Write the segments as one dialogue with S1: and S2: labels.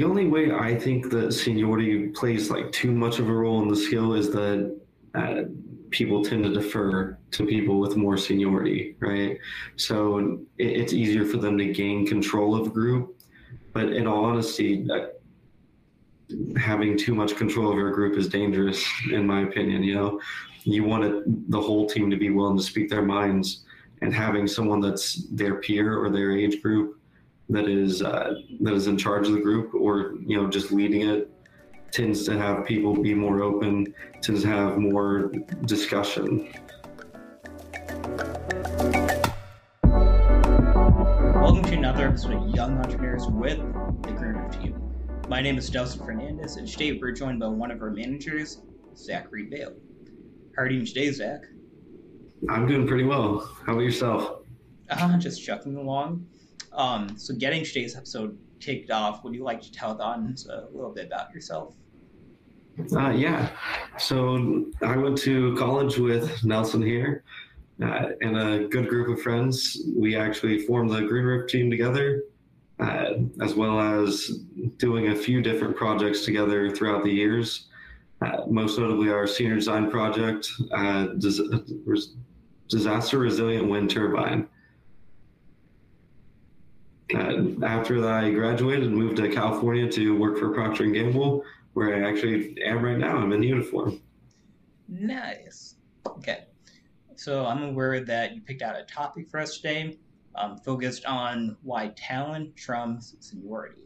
S1: The only way I think that seniority plays like too much of a role in the skill is that uh, people tend to defer to people with more seniority, right? So it, it's easier for them to gain control of a group. But in all honesty, uh, having too much control over a group is dangerous, in my opinion. You know, you want it, the whole team to be willing to speak their minds, and having someone that's their peer or their age group that is uh, that is in charge of the group or you know just leading it tends to have people be more open, tends to have more discussion.
S2: Welcome to another episode of Young Entrepreneurs with the Green Roof Team. My name is Delson Fernandez, and today we're joined by one of our managers, Zachary Boehl. How are you doing today, Zach?
S1: I'm doing pretty well. How about yourself?
S2: Uh, just chucking along. Um, so, getting today's episode kicked off, would you like to tell the audience a little bit about yourself?
S1: Uh, yeah. So I went to college with Nelson here uh, and a good group of friends. We actually formed the Green Roof team together, uh, as well as doing a few different projects together throughout the years. Uh, most notably, our senior design project, uh, dis- disaster resilient wind turbine. Uh, after I graduated, and moved to California to work for Procter and Gamble, where I actually am right now. I'm in uniform.
S2: Nice. Okay. So I'm aware that you picked out a topic for us today, um, focused on why talent trumps seniority.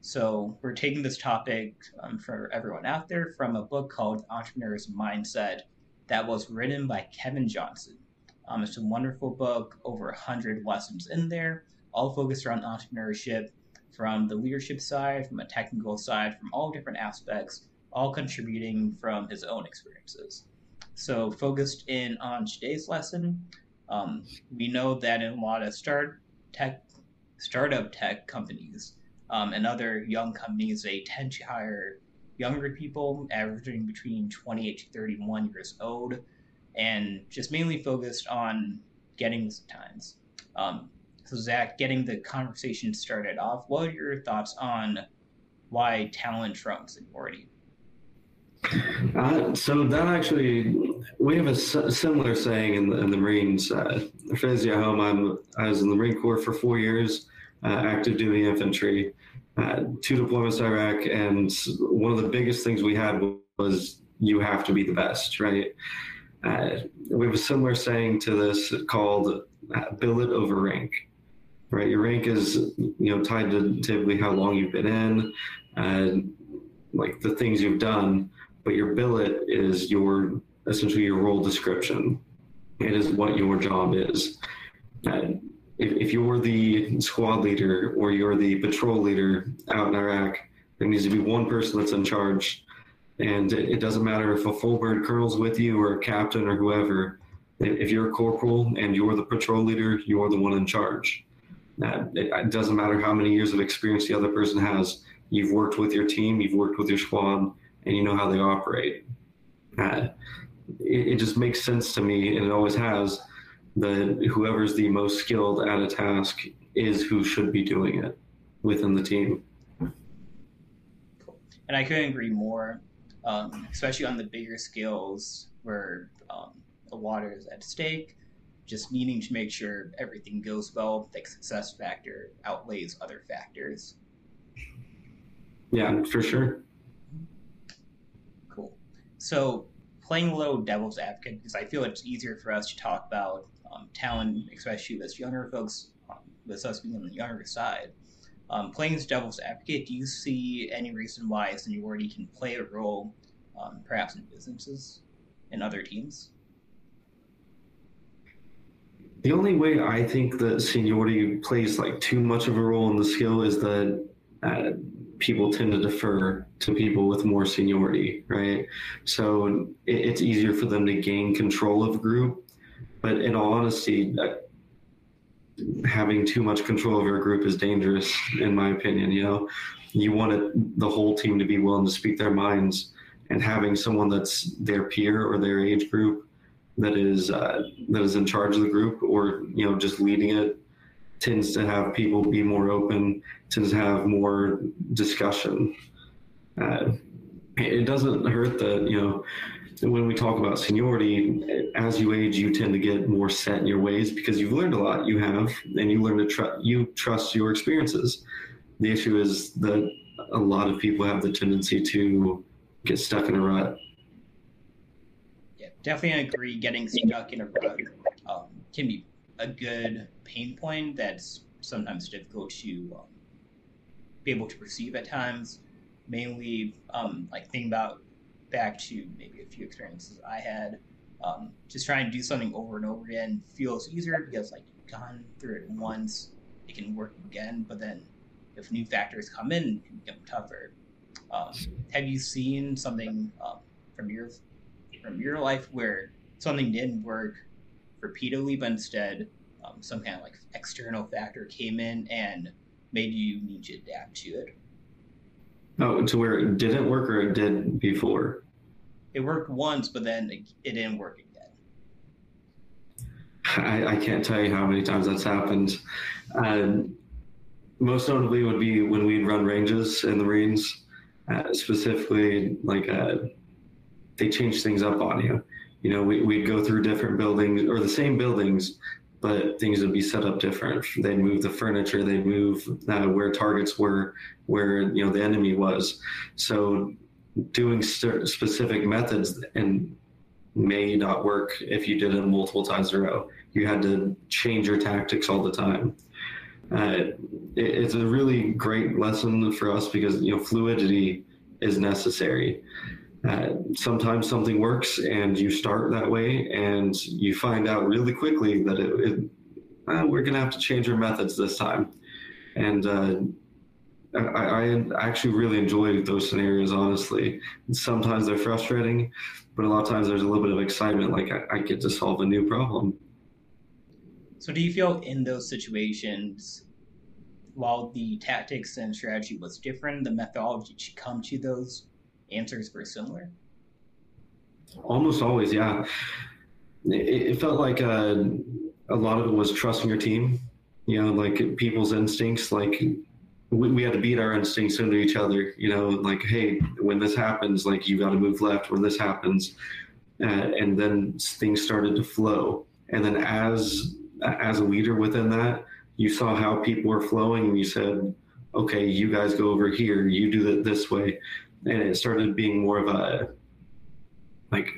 S2: So we're taking this topic um, for everyone out there from a book called Entrepreneur's Mindset that was written by Kevin Johnson. Um, it's a wonderful book, over 100 lessons in there all focused around entrepreneurship from the leadership side, from a technical side, from all different aspects, all contributing from his own experiences. So, focused in on today's lesson, um, we know that in a lot of start tech, startup tech companies um, and other young companies, they tend to hire younger people, averaging between 28 to 31 years old, and just mainly focused on getting times. Um, so, Zach, getting the conversation started off, what are your thoughts on why talent trumps seniority?
S1: Uh, so that actually, we have a similar saying in the, in the Marines. Uh, at home, I'm, I was in the Marine Corps for four years, uh, active duty infantry, uh, two deployments to Iraq, and one of the biggest things we had was you have to be the best, right? Uh, we have a similar saying to this called uh, billet over rank right? Your rank is you know tied to typically how long you've been in, and like the things you've done. But your billet is your essentially your role description. It is what your job is. And if, if you're the squad leader or you're the patrol leader out in Iraq, there needs to be one person that's in charge. And it, it doesn't matter if a full bird colonel's with you or a captain or whoever. If you're a corporal and you're the patrol leader, you're the one in charge. It, doesn't matter how many years of experience the other person has. You've worked with your team, you've worked with your squad, and you know how they operate. Uh, it, it, just makes sense to me, and it always has, that whoever's the most skilled at a task is who should be doing it within the team.
S2: And I couldn't agree more, um, especially on the bigger scales where um, a lot is at stake just needing to make sure everything goes well, the success factor outweighs other factors.
S1: Yeah, for sure.
S2: Cool. So, playing a little devil's advocate, because I feel it's easier for us to talk about um, talent, especially with younger folks, um, with us being on the younger side. Um, playing as devil's advocate, do you see any reason why seniority can play a role, um, perhaps in businesses and other teams?
S1: The only way I think that seniority plays like too much of a role in the skill is that uh, people tend to defer to people with more seniority, right? So it, it's easier for them to gain control of a group. But in all honesty, uh, having too much control over a group is dangerous, in my opinion. You know, you want it, the whole team to be willing to speak their minds, and having someone that's their peer or their age group that is uh, that is in charge of the group or you know just leading it tends to have people be more open, tends to have more discussion. Uh, it doesn't hurt that you know when we talk about seniority, as you age, you tend to get more set in your ways because you've learned a lot. You have, and you learn to trust. You trust your experiences. The issue is that a lot of people have the tendency to get stuck in a rut.
S2: Definitely agree. Getting stuck in a rut um, can be a good pain point that's sometimes difficult to um, be able to perceive at times. Mainly, um, like think about back to maybe a few experiences I had. Um, just trying to do something over and over again feels easier because like you've gone through it once, it can work again. But then if new factors come in, it can become tougher. Um, have you seen something um, from your from your life where something didn't work repeatedly, but instead um, some kind of like external factor came in and made you need to adapt to it?
S1: Oh, to where it didn't work or it did before?
S2: It worked once, but then it, it didn't work again.
S1: I, I, can't tell you how many times that's happened. Uh, most notably would be when we'd run ranges in the Marines, uh, specifically like uh, they change things up on you. You know, we, we'd go through different buildings or the same buildings, but things would be set up different. They'd move the furniture, they'd move uh, where targets were, where you know the enemy was. So doing specific methods and may not work if you did it multiple times in a row. You had to change your tactics all the time. Uh, it, it's a really great lesson for us because you know fluidity is necessary. Uh, sometimes something works and you start that way and you find out really quickly that it, it uh, we're going to have to change our methods this time. And uh, I, I, actually really enjoy those scenarios honestly. Sometimes they're frustrating but a lot of times there's a little bit of excitement like I, I get to solve a new problem.
S2: So do you feel in those situations while the tactics and strategy was different the methodology to come to those answers were similar?
S1: Almost always, yeah. It, it felt like uh, a lot of it was trusting your team. You know, like people's instincts. Like we, we had to beat our instincts into each other. You know, like hey, when this happens, like you got to move left. When this happens, uh, and then things started to flow. And then as as a leader within that, you saw how people were flowing, and you said, okay, you guys go over here. You do it this way and it started being more of a like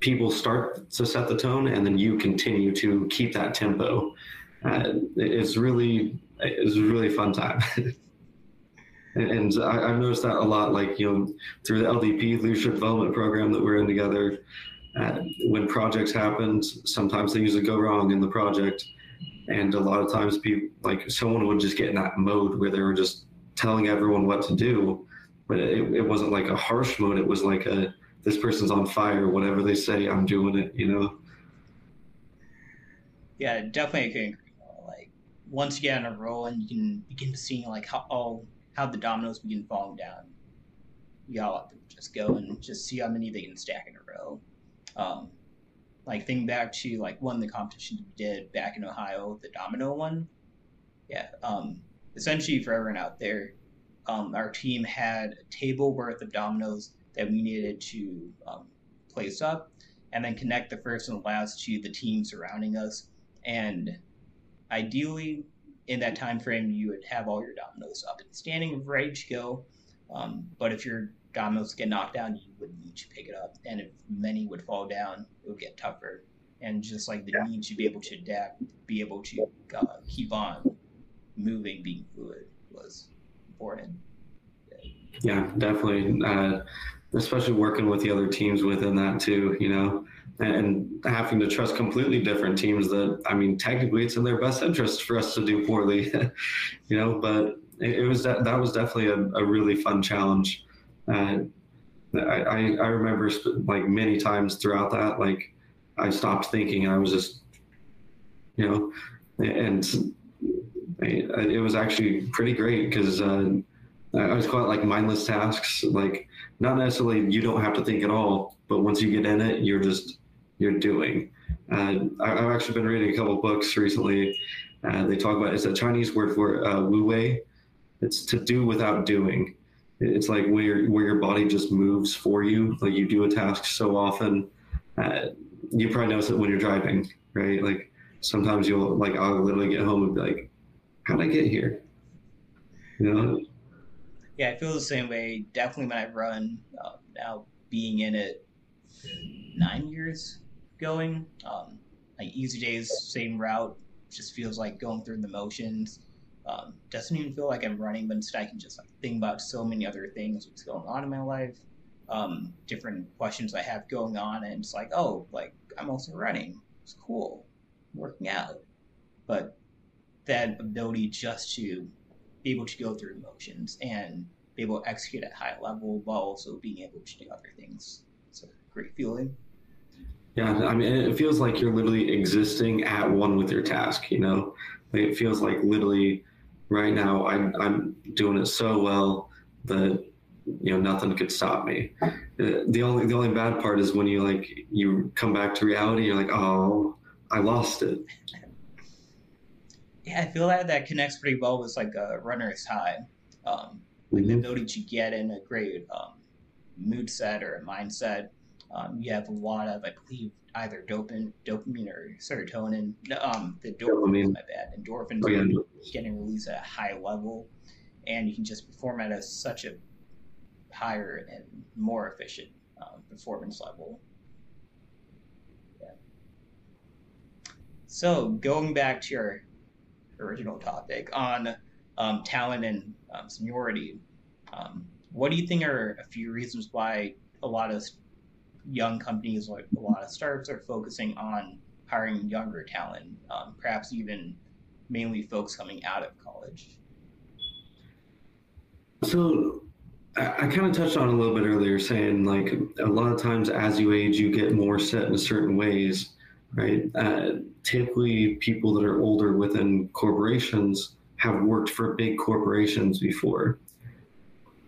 S1: people start to set the tone and then you continue to keep that tempo. Uh, it's really it's a really fun time. And I, have noticed that a lot like you know through the ldp leadership development program that we're in together uh, when projects happen sometimes things would go wrong in the project. And a lot of times people like someone would just get in that mode where they were just telling everyone what to do but it, it wasn't like a harsh mode. It was like a this person's on fire. Whatever they say, I'm doing it. You know.
S2: Yeah, definitely. Like once you get on a roll and you can begin to see like how all how the dominoes begin falling down, you all have to just go and just see how many they can stack in a row. Um, like think back to like one of the competitions we did back in Ohio, the domino one. Yeah. Um, essentially for everyone out there, um, our team had a table worth of dominoes that we needed to um, place up and then connect the first and the last to the team surrounding us. And ideally, in that time frame, you would have all your dominoes up and standing, ready to go. Um, but if your dominoes get knocked down, you would need to pick it up. And if many would fall down, it would get tougher. And just like the yeah. need to be able to adapt, be able to uh, keep on moving, being fluid was important.
S1: Yeah, definitely. Uh, especially working with the other teams within that too, you know, and having to trust completely different teams that, I mean, technically it's in their best interest for us to do poorly, you know, but it, it was, that, that was definitely a, a really fun challenge. Uh, I, I, I remember like many times throughout that, like I stopped thinking I was just, you know, and it was actually pretty great because uh, I was it like mindless tasks. Like not necessarily you don't have to think at all, but once you get in it, you're just you're doing. Uh, I, have actually been reading a couple books recently, Uh, they talk about it's a Chinese word for uh, wu wei. It's to do without doing. It's like where where your body just moves for you. Like you do a task so often. Uh, you probably notice it when you're driving, right? Like sometimes you'll like I'll literally get home and be like, "How'd I get here?" You know?
S2: Yeah, I feel the same way. Definitely when I run uh, now, being in it nine years going, um, like easy days, same route, just feels like going through the motions. Um, doesn't even feel like I'm running, but instead I can just like think about so many other things what's going on in my life, um, different questions I have going on, and it's like, oh, like I'm also running. It's cool, working out, but that ability just to be able to go through emotions and be able to execute at high level while also being able to do other things. It's a great feeling.
S1: Yeah, I mean, it feels like you're literally existing at one with your task. You know, like it feels like literally right now I'm I'm doing it so well that you know nothing could stop me. Uh, the only the only bad part is when you like you come back to reality. You're like, oh, I lost it.
S2: Yeah, I feel like that connects pretty well with like a runner's high, um, like mm-hmm. the ability to get in a great um, mood set or a mindset um, you have a lot of, I believe, either dopamine, dopamine or serotonin. Um, the dopamine, my bad, endorphins oh, yeah. getting released at a high level, and you can just perform at a such a higher and more efficient um, performance level. Yeah. So going back to your original topic on um, talent and um, seniority, um, what do you think are a few reasons why a lot of young companies, like a lot of startups, are focusing on hiring younger talent, um, perhaps even mainly folks coming out of college.
S1: So I, I kind of touched on a little bit earlier, saying like a lot of times as you age, you get more set in certain ways, right? Uh, typically, people that are older within corporations have worked for big corporations before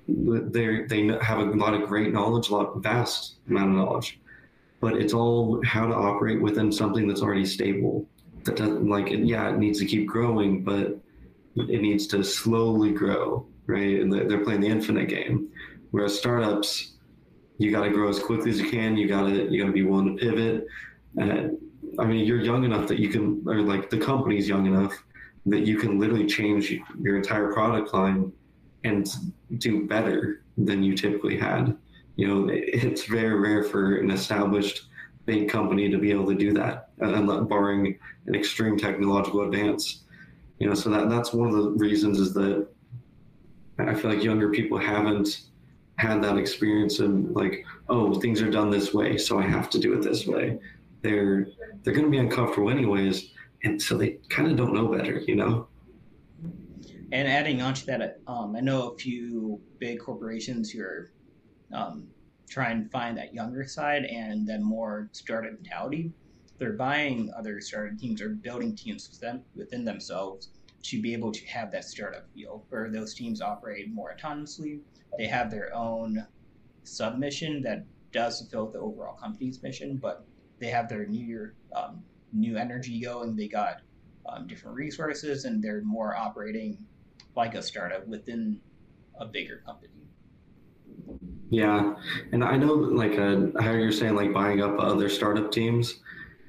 S1: they they have a lot of great knowledge, a lot vast amount of knowledge, but it's all how to operate within something that's already stable. That doesn't like yeah, it needs to keep growing, but it needs to slowly grow, right? And they're playing the infinite game. Whereas startups, you got to grow as quickly as you can. You got to you got to be willing to pivot. Uh, I mean, you're young enough that you can, or like the company's young enough that you can literally change your entire product line and do better than you typically had. You know, it's very rare for an established big company to be able to do that, uh, barring an extreme technological advance. You know, so that that's one of the reasons is that I feel like younger people haven't had that experience of like, oh, things are done this way, so I have to do it this way. They're they're going to be uncomfortable anyways, and so they kind of don't know better. You know.
S2: And adding on to that, um, I know a few big corporations who are um, trying to find that younger side and then more startup mentality. They're buying other startup teams or building teams within, within themselves to be able to have that startup feel, where those teams operate more autonomously. They have their own submission that does fulfill the overall company's mission, but they have their new um, new energy going. They got um, different resources, and they're more operating like a startup within a bigger company.
S1: Yeah, and I know like uh, how you're saying like buying up other startup teams.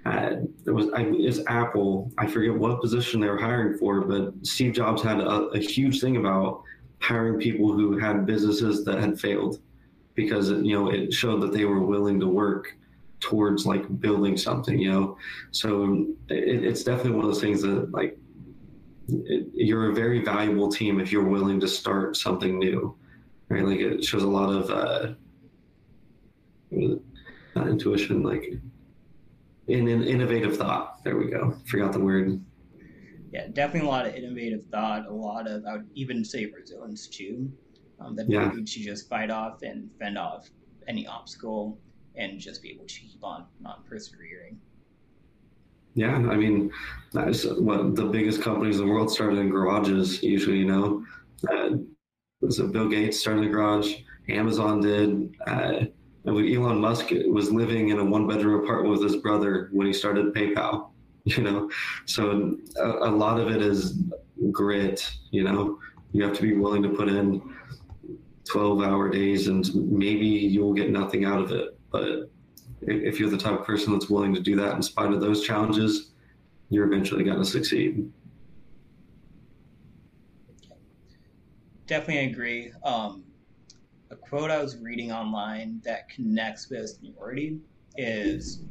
S1: Uh, there was I, Apple. I forget what position they were hiring for, but Steve Jobs had a, a huge thing about hiring people who had businesses that had failed because you know it showed that they were willing to work towards like building something you know so it, it's definitely one of those things that like you're a very valuable team if you're willing to start something new, right? Like it shows a lot of uh, not intuition, like in, in innovative thought. There we go. Forgot the word.
S2: Yeah, definitely a lot of innovative thought. A lot of I would even say resilience too. Um, that
S1: yeah.
S2: to just fight off and fend off any obstacle and just be able to keep on, on persevering.
S1: Yeah, I mean, that's what the biggest companies in the world started in garages. Usually, you know, uh, it Bill Gates started a garage? Amazon did. Uh, Elon Musk was living in a one-bedroom apartment with his brother when he started PayPal. you know. So a, a lot of it is grit, you know. You have to be willing to put in 12 hour days and maybe you'll get nothing out of it. But if you're the type of person that's willing to do that in spite of those challenges, you're eventually going to succeed.
S2: Definitely agree. Um, a quote I was reading online that connects with seniority is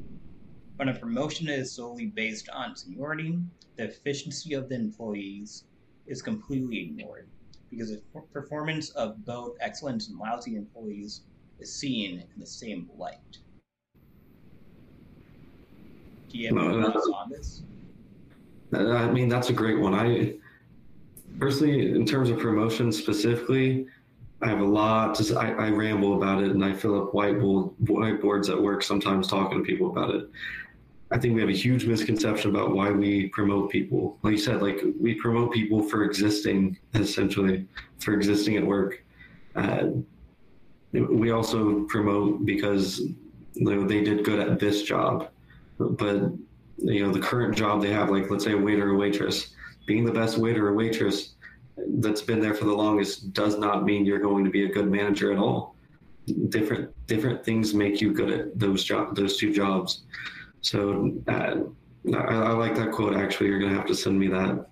S2: when a promotion is solely based on seniority, the efficiency of the employees is completely ignored because the performance of both excellent and lousy employees is seen in the same light. Do you have any thoughts on this?
S1: I mean, that's a great one. I personally, in terms of promotion specifically, I have a lot to. I, I ramble about it, and I fill up whiteboard whiteboards at work sometimes talking to people about it. I think we have a huge misconception about why we promote people. Like you said, like we promote people for existing, essentially, for existing at work. Uh, we also promote because you know, they did good at this job, but you know the current job they have, like let's say a waiter or waitress, being the best waiter or waitress that's been there for the longest does not mean you're going to be a good manager at all. Different different things make you good at those job those two jobs. So uh, I, I, like that quote. Actually, you're gonna have to send me that.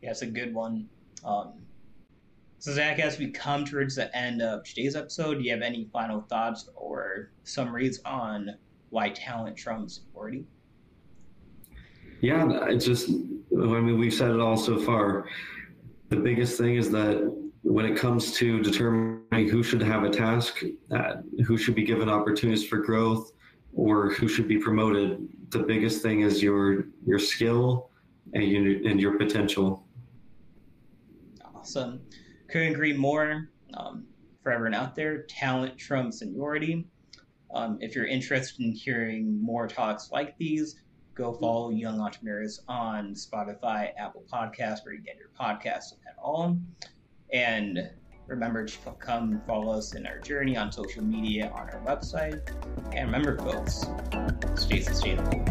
S2: Yeah, it's a good one. Um, so Zach, as we come towards the end of today's episode, do you have any final thoughts or summaries on why talent trumps seniority?
S1: Yeah, I just, I mean, we've said it all so far. The biggest thing is that when it comes to determining who should have a task, uh, who should be given opportunities for growth, or who should be promoted, the biggest thing is your your skill and your, and your potential.
S2: Awesome. Couldn't agree more. Um, for everyone out there, talent trumps seniority. Um, if you're interested in hearing more talks like these, go follow Young Entrepreneurs on Spotify, Apple Podcasts, where you get your podcasts at all. And Remember to come follow us in our journey on social media on our website. And remember, folks, stay sustainable.